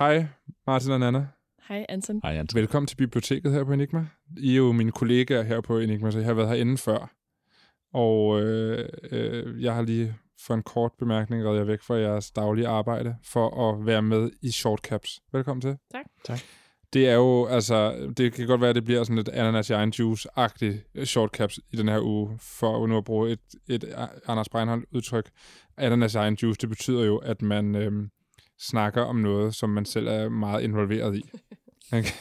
Hej, Martin og Nana. Hej, Anton. Hej, Anton. Velkommen til biblioteket her på Enigma. I er jo mine kollegaer her på Enigma, så jeg har været herinde før. Og øh, øh, jeg har lige for en kort bemærkning reddet jer væk fra jeres daglige arbejde for at være med i Shortcaps. Velkommen til. Tak. Tak. Det er jo, altså, det kan godt være, at det bliver sådan lidt ananas i egen juice-agtigt shortcaps i den her uge, for nu at bruge et, et Anders Breinholt udtryk. Ananas i egen juice, det betyder jo, at man øhm, snakker om noget, som man selv er meget involveret i. Okay.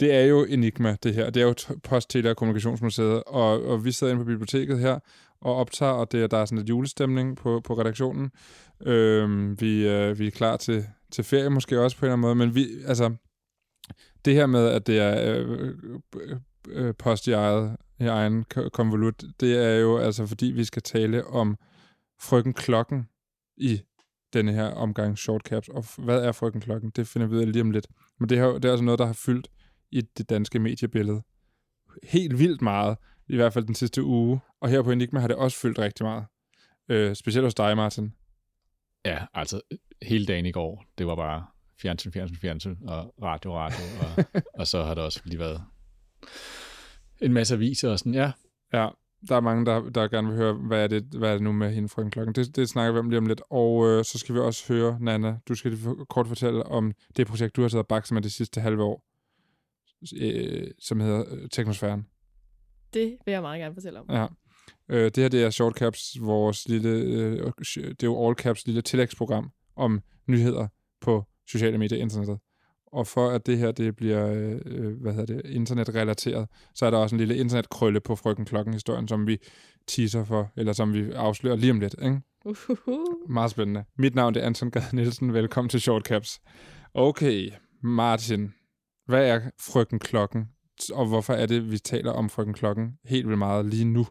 Det er jo Enigma, det her. Det er jo Post, Tele- og Kommunikationsmuseet, og, og vi sidder inde på biblioteket her og optager, og det, der er sådan lidt julestemning på, på redaktionen. Øhm, vi, øh, vi er klar til, til ferie måske også på en eller anden måde, men vi, altså, det her med, at det er øh, øh, øh post i, eget, i egen konvolut, det er jo altså, fordi vi skal tale om frøken Klokken i denne her omgang shortcaps. Og hvad er frøken Klokken? Det finder vi ud af lige om lidt. Men det, her, det er altså noget, der har fyldt i det danske mediebillede helt vildt meget, i hvert fald den sidste uge. Og her på Enigma har det også fyldt rigtig meget. Øh, specielt hos dig, Martin. Ja, altså hele dagen i går, det var bare fjernsyn, fjernsyn, fjernsyn, og radio, radio, og, og så har der også lige været en masse aviser og sådan, ja. Ja, der er mange, der, der gerne vil høre, hvad er det, hvad er det nu med hende frøken klokken. Det, det snakker vi om lige om lidt. Og øh, så skal vi også høre, Nana, du skal kort fortælle om det projekt, du har taget bakse med det sidste halve år, øh, som hedder øh, Teknosfæren. Det vil jeg meget gerne fortælle om. Ja. Øh, det her det er Shortcaps, vores lille, øh, det er jo All Caps lille tillægsprogram om nyheder på sociale medier og internettet. Og for at det her det bliver øh, hvad hedder det, internetrelateret, så er der også en lille internetkrølle på Frøken Klokken-historien, som vi teaser for, eller som vi afslører lige om lidt. Ikke? Uhuhu. Meget spændende. Mit navn er Anton Gade Nielsen. Velkommen til Shortcaps. Okay, Martin. Hvad er Frøken Klokken? Og hvorfor er det, vi taler om Frøken Klokken helt vildt meget lige nu?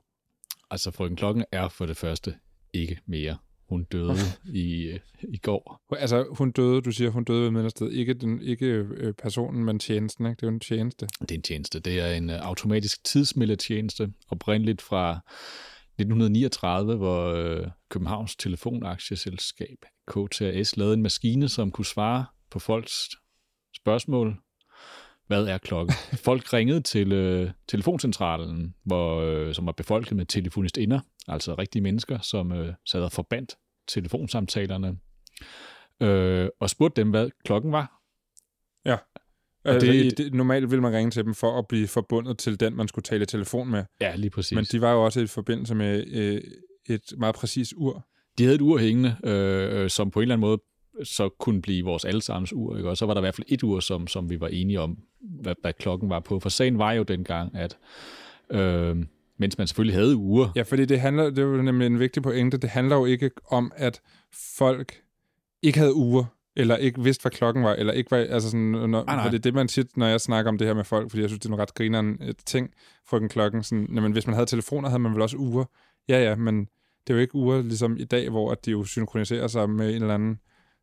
Altså, frøken Klokken er for det første ikke mere. Hun døde i, øh, i går. Altså, hun døde, du siger, hun døde ved midlerstid. Ikke, den, ikke øh, personen, men tjenesten, ikke? Det er jo en tjeneste. Det er en tjeneste. Det er en uh, automatisk tidsmældetjeneste, oprindeligt fra 1939, hvor øh, Københavns Telefonaktieselskab, KTAS, lavede en maskine, som kunne svare på folks spørgsmål hvad er klokken? Folk ringede til øh, telefoncentralen, hvor, øh, som var befolket med telefonistinder, altså rigtige mennesker, som øh, sad og forbandt telefonsamtalerne, øh, og spurgte dem, hvad klokken var. Ja. Altså, det, det, normalt ville man ringe til dem for at blive forbundet til den, man skulle tale telefon med. Ja, lige præcis. Men de var jo også i forbindelse med øh, et meget præcist ur. De havde et ur hængende, øh, som på en eller anden måde så kunne blive vores allesammens ur. Ikke? Og så var der i hvert fald et ur, som, som vi var enige om, hvad, hvad klokken var på. For sagen var jo dengang, at øh, mens man selvfølgelig havde uger. Ja, fordi det handler, det er jo nemlig en vigtig pointe, det handler jo ikke om, at folk ikke havde uger, eller ikke vidste, hvad klokken var, eller ikke var, altså sådan, når, ah, for det er det, man siger, når jeg snakker om det her med folk, fordi jeg synes, det er en ret grineren et ting, frøken klokken, sådan, jamen, hvis man havde telefoner, havde man vel også uger. Ja, ja, men det er jo ikke uger ligesom i dag, hvor at de jo synkroniserer sig med en eller anden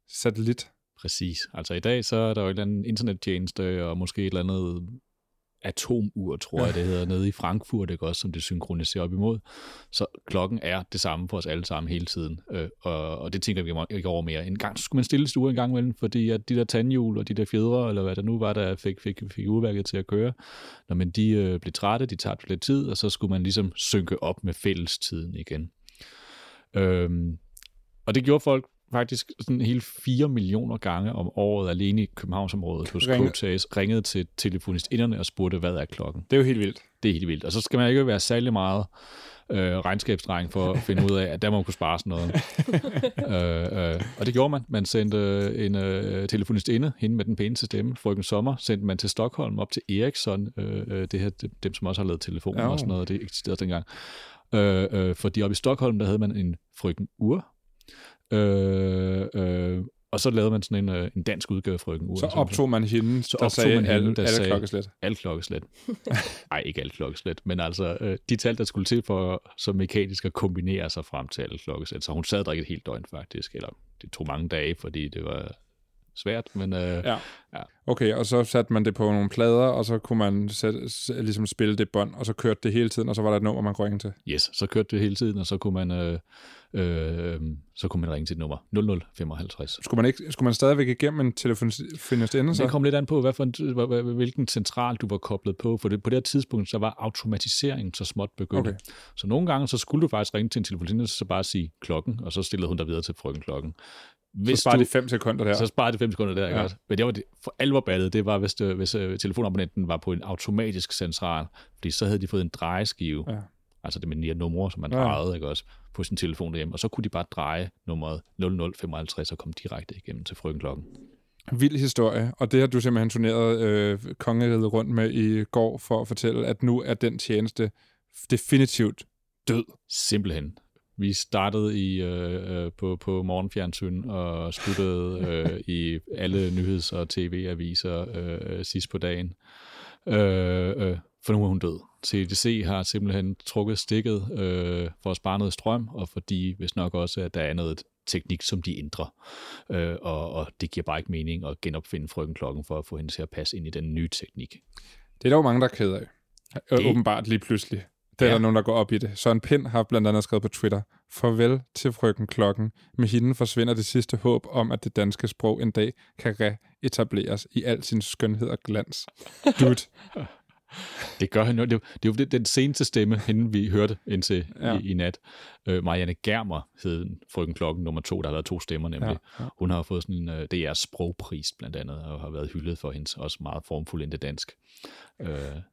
satellit. Præcis. Altså i dag, så er der jo et eller andet internettjeneste, og måske et eller andet atomur, tror jeg, det hedder, nede i Frankfurt, ikke også, som det synkroniserer op imod. Så klokken er det samme for os alle sammen hele tiden, øh, og, og det tænker vi ikke over mere. En gang skulle man stille stue en gang imellem, fordi at de der tandhjul og de der fjedre, eller hvad der nu var, der fik, fik, fik urværket til at køre, når man de øh, blev trætte, de tabte lidt tid, og så skulle man ligesom synke op med fællestiden igen. Øhm, og det gjorde folk faktisk sådan helt 4 millioner gange om året alene i Københavnsområdet hos Ringe. KTAS ringede til telefonistinderne og spurgte, hvad er klokken? Det er jo helt vildt. Det er helt vildt. Og så skal man ikke være særlig meget øh, regnskabsdreng for at finde ud af, at der må man kunne spare sådan noget. øh, øh, og det gjorde man. Man sendte en øh, telefonist inde, hende med den pæneste stemme, frøken Sommer, sendte man til Stockholm op til Ericsson, øh, øh det her, dem som også har lavet telefoner ja. og sådan noget, det eksisterede dengang. Øh, øh, fordi oppe i Stockholm, der havde man en frøken Ur, Øh, øh, og så lavede man sådan en, øh, en dansk udgave af Frøken Ur. Så optog man hende, så der sagde man hende, alle, der alle sagde klokkeslæt. Alle klokkeslæt. Nej, ikke alle klokkeslæt, men altså øh, de tal, der skulle til for så mekanisk at kombinere sig frem til alle klokkeslæt. Så hun sad der ikke et helt døgn faktisk, eller det tog mange dage, fordi det var svært, men øh, Ja. Okay, og så satte man det på nogle plader, og så kunne man sætte, ligesom spille det bånd, og så kørte det hele tiden, og så var der et nummer, man kunne ringe til. yes, så kørte det hele tiden, og så kunne man, øh, øh, så kunne man ringe til et nummer 0055. Skulle man, ikke, skulle man stadigvæk igennem en telefonist ende, Det kom lidt an på, hvad for en, hvilken central du var koblet på, for det, på det tidspunkt, så var automatiseringen så småt begyndt. Okay. Så nogle gange, så skulle du faktisk ringe til en telefonist, og så bare sige klokken, og så stillede hun dig videre til frøken klokken. Så sparer de fem sekunder der. Så sparede det 5 sekunder der, Ja. ja. Men det var det, for alvor ballet, det var, hvis, det, hvis uh, telefonabonnenten var på en automatisk central, fordi så havde de fået en drejeskive, Ja. altså det med de numre, som man Ja. drejede, ikke også, på sin telefon derhjemme, og så kunne de bare dreje nummeret 0055 og komme direkte igennem til frøken klokken. Vild historie, og det har du simpelthen turneret øh, kongeriget rundt med i går for at fortælle, at nu er den tjeneste definitivt død. Simpelthen. Vi startede i, øh, øh, på, på morgenfjernsyn og sluttede øh, i alle nyheds- og tv-aviser øh, sidst på dagen. Øh, øh, for nu er hun død. CDC har simpelthen trukket stikket øh, for at spare noget strøm, og fordi hvis nok også, at der er noget teknik, som de ændrer. Øh, og, og det giver bare ikke mening at genopfinde frøken klokken for at få hende til at passe ind i den nye teknik. Det er der jo mange, der er ked af. Det- Åbenbart lige pludselig. Det er ja. Der nogen, der går op i det. Søren Pind har blandt andet skrevet på Twitter, Farvel til frøken Klokken. Med hende forsvinder det sidste håb om, at det danske sprog en dag kan reetableres i al sin skønhed og glans. Dude. Det gør han jo. Det, det er jo den seneste stemme, hende vi hørte indtil Ja. i, i nat. Øh, Marianne Germer hed frøken klokken nummer to. Der har været to stemmer nemlig. Ja, Ja. Hun har fået sådan en uh, DR sprogpris blandt andet, og har været hyldet for hendes også meget formfuld endte dansk. Øh,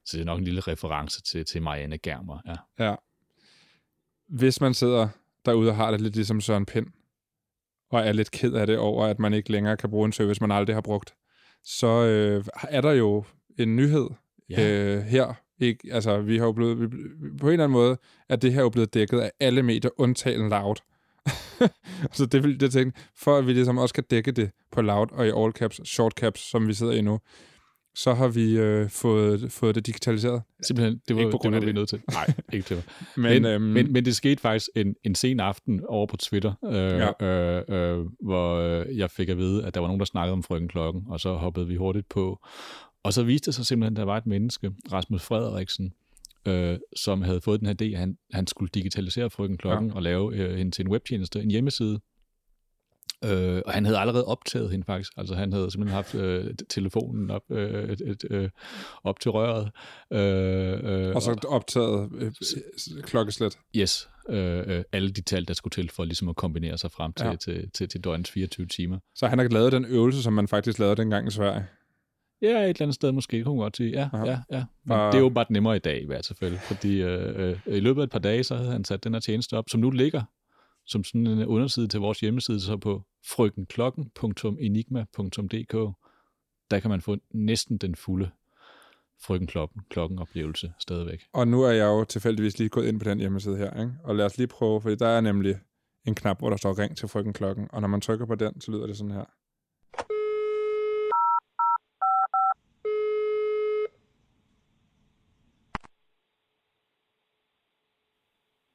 så det er nok en lille reference til, til Marianne Germer. Ja. Ja. Hvis man sidder derude og har det lidt ligesom Søren Pind, og er lidt ked af det over, at man ikke længere kan bruge en service, man aldrig har brugt, så øh, er der jo en nyhed Ja. øh, her. Ikke, altså, vi har jo blevet, vi, på en eller anden måde er det her jo blevet dækket af alle medier, undtagen Loud. så det vil det tænke, for at vi ligesom også kan dække det på Loud og i all caps, short caps, som vi sidder i nu, så har vi øh, fået, fået det digitaliseret. Simpelthen, det var, Ikke på grund det af var vi det. nødt til. Nej, ikke til. Men, Men, øhm, men, men det skete faktisk en, en sen aften over på Twitter, øh, Ja. ja. øh, øh, hvor øh, jeg fik at vide, at der var nogen, der snakkede om frøken klokken, og så hoppede vi hurtigt på. Og så viste det sig simpelthen, at der var et menneske, Rasmus Frederiksen, øh, som havde fået den her idé, at han, han skulle digitalisere frøken klokken ja. og lave øh, hende til en webtjeneste, en hjemmeside. Øh, og han havde allerede optaget hende faktisk. Altså han havde simpelthen haft øh, telefonen op, øh, et, øh, op til røret. Øh, øh, og så optaget øh, klokkeslæt. Yes, øh, øh, alle de tal, der skulle til for ligesom at kombinere sig frem til, ja. til, til, til døgnets 24 timer. Så han har lavet den øvelse, som man faktisk lavede dengang i Sverige. Ja, et eller andet sted måske, kunne godt sige. Ja, Aha. ja, ja. Men Bare- det er jo bare nemmere i dag i hvert fald, fordi øh, øh, i løbet af et par dage, så havde han sat den her tjeneste op, som nu ligger som sådan en underside til vores hjemmeside, så på frøkenklokken.enigma.dk. Der kan man få næsten den fulde frøken klokken, klokken oplevelse stadigvæk. Og nu er jeg jo tilfældigvis lige gået ind på den hjemmeside her, ikke? og lad os lige prøve, fordi der er nemlig en knap, hvor der står ring til frøken klokken, og når man trykker på den, så lyder det sådan her.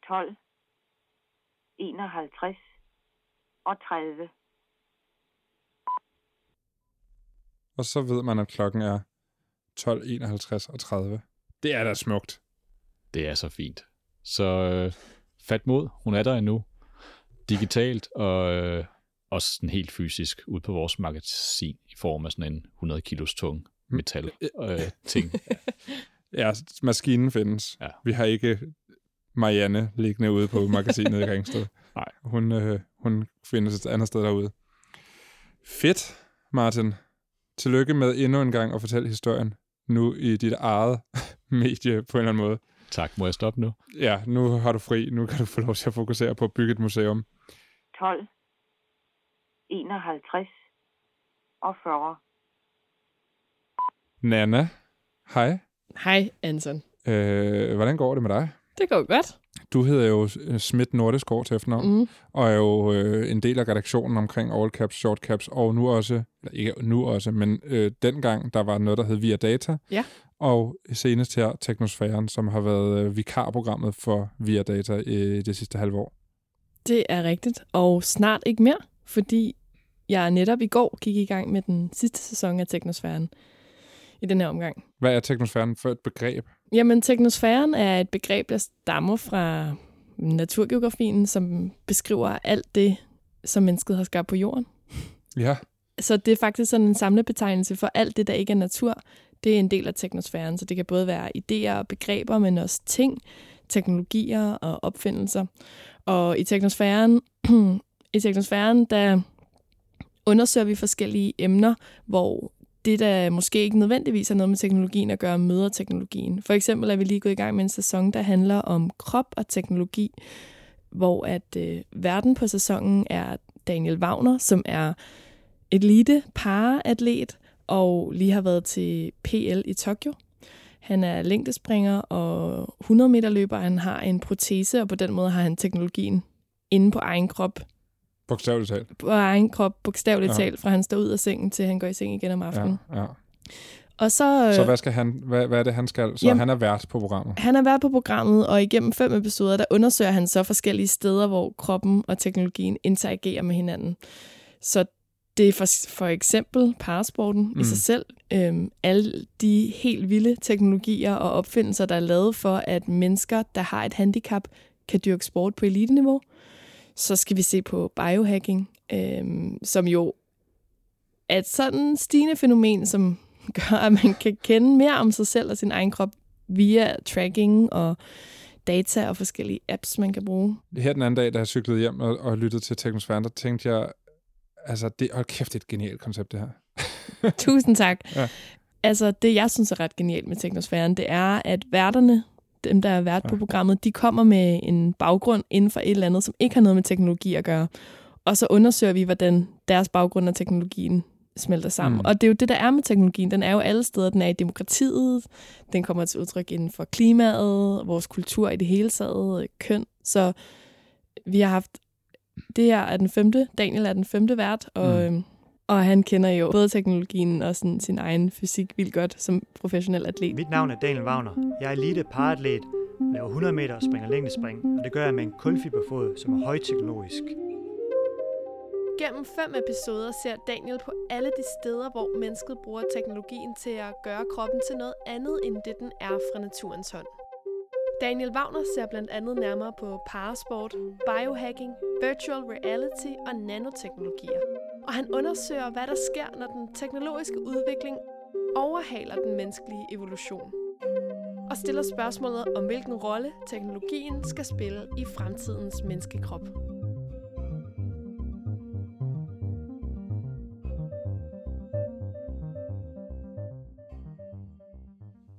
Tolv, enoghalvtreds og 30. Og så ved man, at klokken er 12, 51 og 30. Det er da smukt. Det er så fint. Så øh, fat mod, hun er der endnu. Digitalt og øh, også sådan helt fysisk ud på vores magasin i form af sådan en 100 kilos tung metal øh, ting. Ja, maskinen findes. Ja. Vi har ikke Marianne liggende ude på magasinet i Ringsted. Nej. Hun, øh, hun findes et andet sted derude. Fedt, Martin. Tillykke med endnu en gang at fortælle historien. Nu i dit eget medie på en eller anden måde. Tak, må jeg stoppe nu? Ja, nu har du fri. Nu kan du få lov til at fokusere på at bygge et museum. 12, 51 og 40. Nana, hej. Hej, Anson. Øh, hvordan går det med dig? Det går godt. Du hedder jo øh, Schmidt Nordeskov til efternavn, Mm. og er jo øh, en del af redaktionen omkring All Caps, Short Caps, og nu også, eller ikke nu også, men øh, dengang, der var noget, der hed Via Data, Ja. og senest her Teknosfæren, som har været øh, vikarprogrammet for Via Data i det sidste halve år. Det er rigtigt. Og snart ikke mere, fordi jeg netop i går gik i gang med den sidste sæson af Teknosfæren i den her omgang. Hvad er teknosfæren for et begreb? Jamen, teknosfæren er et begreb, der stammer fra naturgeografien, som beskriver alt det, som mennesket har skabt på jorden. Ja, Så det er faktisk sådan en samlebetegnelse for alt det, der ikke er natur. Det er en del af teknosfæren, så det kan både være idéer og begreber, men også ting, teknologier og opfindelser. Og i teknosfæren, i teknosfæren der undersøger vi forskellige emner, hvor det, der måske ikke nødvendigvis har noget med teknologien at gøre, møder teknologien. For eksempel er vi lige gået i gang med en sæson, der handler om krop og teknologi, hvor at øh, verden på sæsonen er Daniel Wagner, som er elite paraatlet og lige har været til PL i Tokyo. Han er længdespringer og 100 meter løber. Han har en protese, og på den måde har han teknologien inde på egen krop bogstaveligt talt. På egen krop, bogstaveligt Ja. talt, fra han står ud af sengen til han går i seng igen om aftenen. Ja, ja. Og så, Så øh, hvad, skal han, hvad, hvad er det, han skal? Så Jamen- han er vært på programmet. han har været på programmet, og igennem fem episoder, der undersøger han så forskellige steder, hvor kroppen og teknologien interagerer med hinanden. Så det er for, for eksempel parasporten mm. Mm. i sig selv. Øhm, alle de helt vilde teknologier og opfindelser, der er lavet for, at mennesker, der har et handicap, kan dyrke sport på eliteniveau. Så skal vi se på biohacking, øhm, som jo er et sådan stigende fænomen, som gør, at man kan kende mere om sig selv og sin egen krop via tracking og data og forskellige apps, man kan bruge. Her den anden dag, da jeg cyklede hjem og, og lyttede til Teknosfæren, der tænkte jeg, altså, det, hold kæft, det er et genialt koncept, det her. Tusind tak. Ja. Altså, det jeg synes er ret genialt med Teknosfæren, det er, at værterne, dem der er vært på programmet, de kommer med en baggrund inden for et eller andet, som ikke har noget med teknologi at gøre. Og så undersøger vi, hvordan deres baggrund og teknologien smelter sammen. Mm. Mm. Og det er jo det, der er med teknologien. Den er jo alle steder. Den er i demokratiet. Den kommer til udtryk inden for klimaet, vores kultur i det hele taget, køn. Så vi har haft... Det her er den femte. Daniel er den femte vært, og, Mm. Og han kender jo både teknologien og sådan sin egen fysik vildt godt som professionel atlet. Mit navn er Daniel Wagner. Jeg er elite paraatlet, laver 100 meter og springer længdespring, og det gør jeg med en kulfiberfod, som er højteknologisk. Gennem fem episoder ser Daniel på alle de steder, hvor mennesket bruger teknologien til at gøre kroppen til noget andet, end det den er fra naturens hånd. Daniel Wagner ser blandt andet nærmere på parasport, biohacking, virtual reality og nanoteknologier. Og han undersøger, hvad der sker, når den teknologiske udvikling overhaler den menneskelige evolution. Og stiller spørgsmålet om, hvilken rolle teknologien skal spille i fremtidens menneskekrop.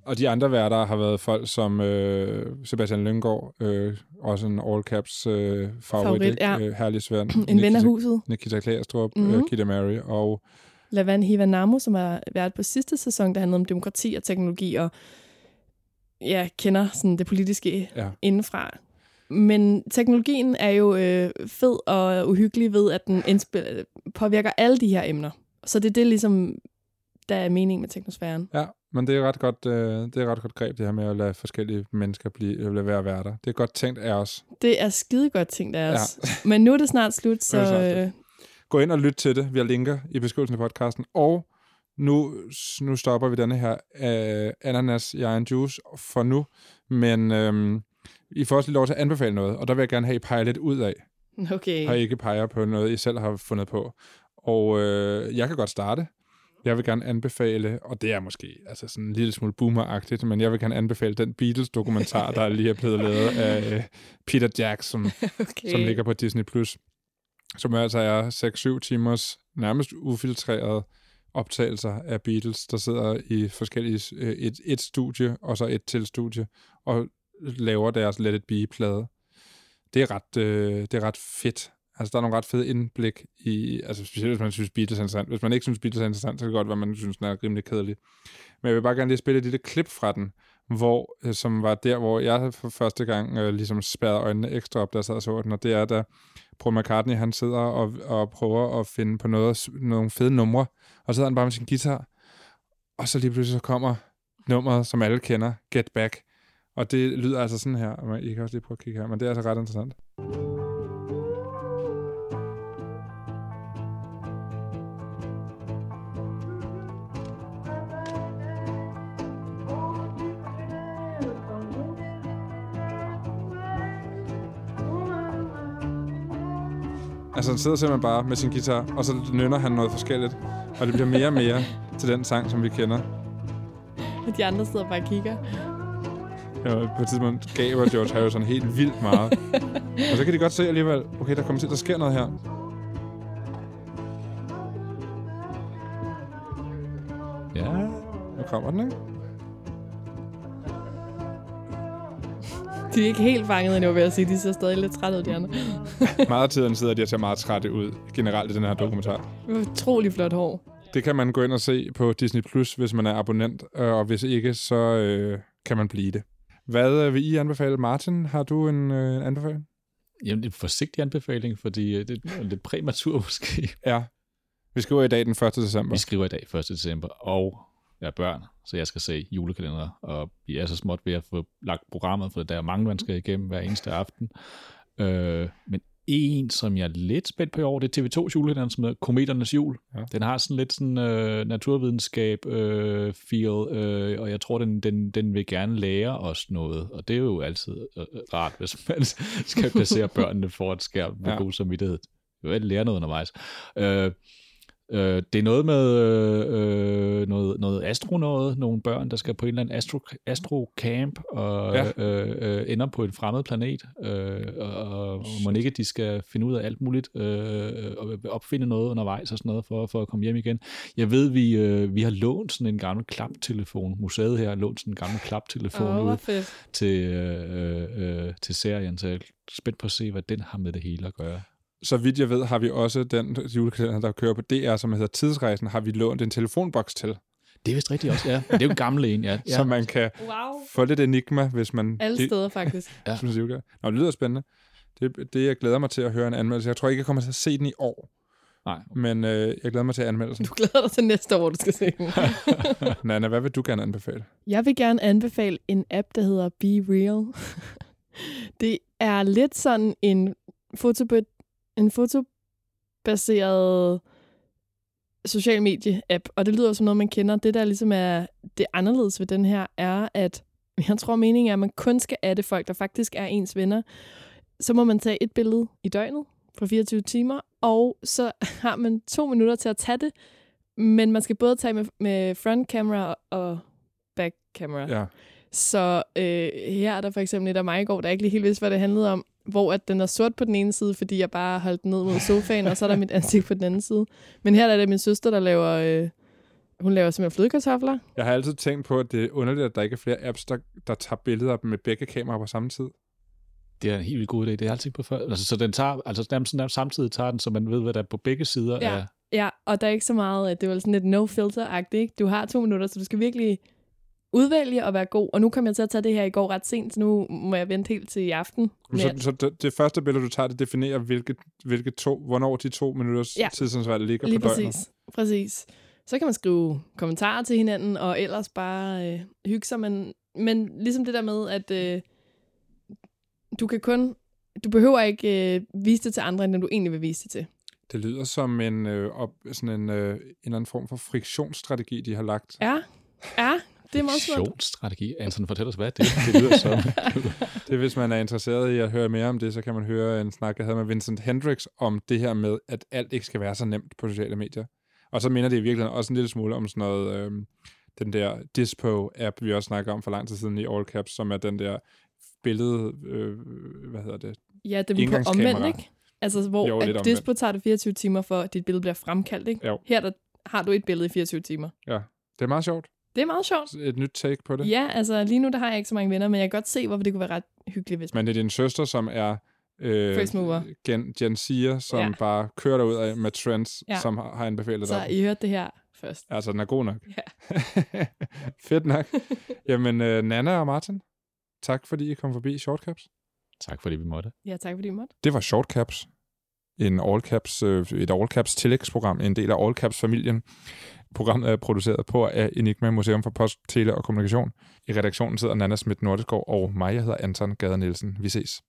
Og de andre værter har været folk som øh, Sebastian Lyngård, øh, også en all caps øh, favorit, Favorit, ja. øh, herlig Svend. En ven af huset. Nikita Klærestrup, mm. Mhm. øh, Kita Mary og Lavan Hivanamo, som har været på sidste sæson, der handlede om demokrati og teknologi, og jeg kender sådan det politiske ja, indenfra. Men teknologien er jo øh, fed og uhyggelig ved, at den indspil- påvirker alle de her emner. Så det er det ligesom, der er meningen med teknosfæren. ja, men det er ret godt, øh, det er ret godt greb, det her med at lade forskellige mennesker blive, øh, lade være værter. Det er godt tænkt af os. Det er skide godt ting, der er Ja. Men nu er det snart slut, så snart slut. øh, Gå ind og lyt til det. Vi har linker i beskrivelsen af podcasten. Og nu, nu stopper vi denne her øh, ananas i egen juice for nu. Men øhm, I får også lige lov til at anbefale noget, og der vil jeg gerne have, at I peger lidt ud af, okay. og ikke peger på noget, I selv har fundet på. Og øh, jeg kan godt starte. Jeg vil gerne anbefale, og det er måske altså sådan en lille smule boomeragtigt, men jeg vil gerne anbefale den Beatles-dokumentar, der lige er blevet lavet af øh, Peter Jackson, okay. som ligger på Disney+. Plus, som altså er 6-7 timers nærmest ufiltreret optagelser af Beatles, der sidder i forskellige øh, et, et studie, og så et til studie, og laver deres Let It Be-plade. Det er ret, øh, det er ret fedt. Altså, der er nogle ret fede indblik i, altså specielt hvis man synes Beatles er interessant. Hvis man ikke synes Beatles er interessant, så kan det godt være, at man synes, den er rimelig kedelig. Men jeg vil bare gerne lige spille et lille klip fra den, hvor, øh, som var der, hvor jeg for første gang øh, ligesom spærrede øjnene ekstra op, da jeg sad og så den, og det er, da Paul McCartney, han sidder og, og prøver at finde på noget, nogle fede numre, og så sidder han bare med sin guitar, og så lige pludselig så kommer nummeret, som alle kender, Get Back, og det lyder altså sådan her, og I kan også lige prøve at kigge her, men det er altså ret interessant. Altså, han sidder simpelthen bare med sin guitar, og så nynner han noget forskelligt. Og det bliver mere og mere til den sang, som vi kender. Og de andre sidder bare og kigger. Ja, på et tidspunkt gaver George Harrison helt vildt meget. og så kan de godt se alligevel, okay, der kommer til, der sker noget her. Ja. Nu kommer den, ikke? De er ikke helt fanget endnu, vil jeg sige. De ser stadig lidt trætte ud, de andre. Meget af tiden sidder de og ser meget trætte ud, generelt i den her dokumentar. Utrolig flot hår. Det kan man gå ind og se på Disney+, Plus, hvis man er abonnent, øh, og hvis ikke, så øh, kan man blive det. Hvad øh, vil I anbefale? Martin, har du en øh, anbefaling? Jamen, det er en forsigtig anbefaling, fordi øh, det er lidt præmatur måske. Ja. Vi skriver i dag den 1. december. Vi skriver i dag 1. december, og jeg er børn, så jeg skal se julekalender, og vi er så småt ved at få lagt programmet, for der er mange, man skal igennem hver eneste aften. Øh, men en, som jeg er lidt spændt på i år, det er TV2's julekalender, som hedder Kometernes Jul. Ja. Den har sådan lidt sådan øh, naturvidenskab øh, feel, øh, og jeg tror, den, den, den vil gerne lære os noget, og det er jo altid øh, rart, hvis man skal placere børnene for et skærm med ja. god samvittighed. Det vil lære noget undervejs. Øh, Øh, det er noget med øh, øh, noget, noget astro noget, nogle børn, der skal på en eller anden astro, astro-camp og Ja. øh, øh, ender på en fremmed planet, øh, og, og må ikke, de skal finde ud af alt muligt, øh, og opfinde noget undervejs og sådan noget, for, for at komme hjem igen. Jeg ved, vi, øh, vi har lånt sådan en gammel klaptelefon. Museet her har lånt sådan en gammel klaptelefon Åh, ud fedt. til, øh, øh, til serien, så jeg er spændt på at se, hvad den har med det hele at gøre. Så vidt jeg ved, har vi også den julekalender, der kører på DR, som hedder Tidsrejsen, har vi lånt en telefonboks til, Det er vist rigtigt også, ja. Det er jo en gammel en, ja. ja. så man kan Wow. få lidt enigma, hvis man... Alle steder, faktisk. Ja. Synes, det, Nå, det lyder spændende. Det, det, jeg glæder mig til at høre en anmeldelse. Jeg tror ikke, jeg kommer til at se den i år, Nej, men øh, jeg glæder mig til anmeldelsen. Du glæder dig til næste år, hvor du skal se den. Nana, hvad vil du gerne anbefale? Jeg vil gerne anbefale en app, der hedder Be Real. det er lidt sådan en, fotobe- en fotobaseret social medie-app, og det lyder som noget, man kender. Det, der ligesom er det anderledes ved den her, er, at jeg tror, meningen er, at man kun skal adde folk, der faktisk er ens venner. Så må man tage et billede i døgnet for 24 timer, og så har man to minutter til at tage det, men man skal både tage med, med front camera og back camera. Ja. Så øh, her er der for eksempel et af mig i går, der ikke lige helt vidste, hvad det handlede om, hvor at den er sort på den ene side, fordi jeg bare holdt den ned mod sofaen, og så er der mit ansigt på den anden side. Men her er det min søster, der laver, øh, hun laver simpelthen flødekartofler. Jeg har altid tænkt på, at det er underligt, at der ikke er flere apps, der, der tager billeder med begge kameraer på samme tid. det er en helt vildt god idé. Det har jeg altid på før. Altså, så den tager, altså nærmest, nærmest samtidig tager den, så man ved, hvad der er på begge sider Ja. af... Ja, og der er ikke så meget, at det var sådan lidt no filter ikke? Du har to minutter, så du skal virkelig udvælge og være god. Og nu kom jeg til at tage det her i går ret sent, så nu må jeg vente helt til i aften. Så, så det, det første billede, du tager, det definerer, hvilke, hvilke to, hvornår de to minutters Ja. tidsinterval ligger Lige på døgnet. præcis. præcis. Så kan man skrive kommentarer til hinanden, og ellers bare øh, hygge sig. Men, men ligesom det der med, at øh, du kan kun... Du behøver ikke øh, vise det til andre, end du egentlig vil vise det til. Det lyder som en, øh, op, sådan en, øh, en eller anden form for friktionsstrategi, de har lagt. Ja, ja det er meget smart. Aktionsstrategi. Anton, fortæl os, hvad det, det lyder som. Det er, hvis man er interesseret i at høre mere om det, så kan man høre en snak, jeg havde med Vincent Hendricks om det her med, at alt ikke skal være så nemt på sociale medier. Og så minder det i virkeligheden også en lille smule om sådan noget, øh, den der Dispo-app, vi også snakker om for lang tid siden i All Caps, som er den der billede, øh, hvad hedder det? Ja, det er på omvendt, ikke? Altså, hvor Jo, at Dispo tager det 24 timer, for at dit billede bliver fremkaldt, ikke? Jo. Her der har du et billede i 24 timer. Ja, det er meget sjovt. Det er meget sjovt. Et nyt take på det. Ja, altså lige nu der har jeg ikke så mange venner, men jeg kan godt se, hvorfor det kunne være ret hyggeligt, hvis man... Men det er din søster, som er øh, First mover. Gen, Gen Z'er, som Ja. bare kører derud af med trends, Ja. som har, har anbefalet Så dig. I hørte det her først. Altså, den er god nok. Ja. Fedt nok. Jamen, øh, Nana og Martin, tak fordi I kom forbi Shortcaps. tak fordi vi måtte. Ja, tak fordi I måtte. Det var Shortcaps. En all caps, øh, et All Caps tillægsprogram, en del af All Caps-familien. Programmet er øh, produceret på af Enigma Museum for Post, Tele og Kommunikation. I redaktionen sidder Nana Schmidt Nordeskov og mig, jeg hedder Anton Gade Nielsen. Vi ses.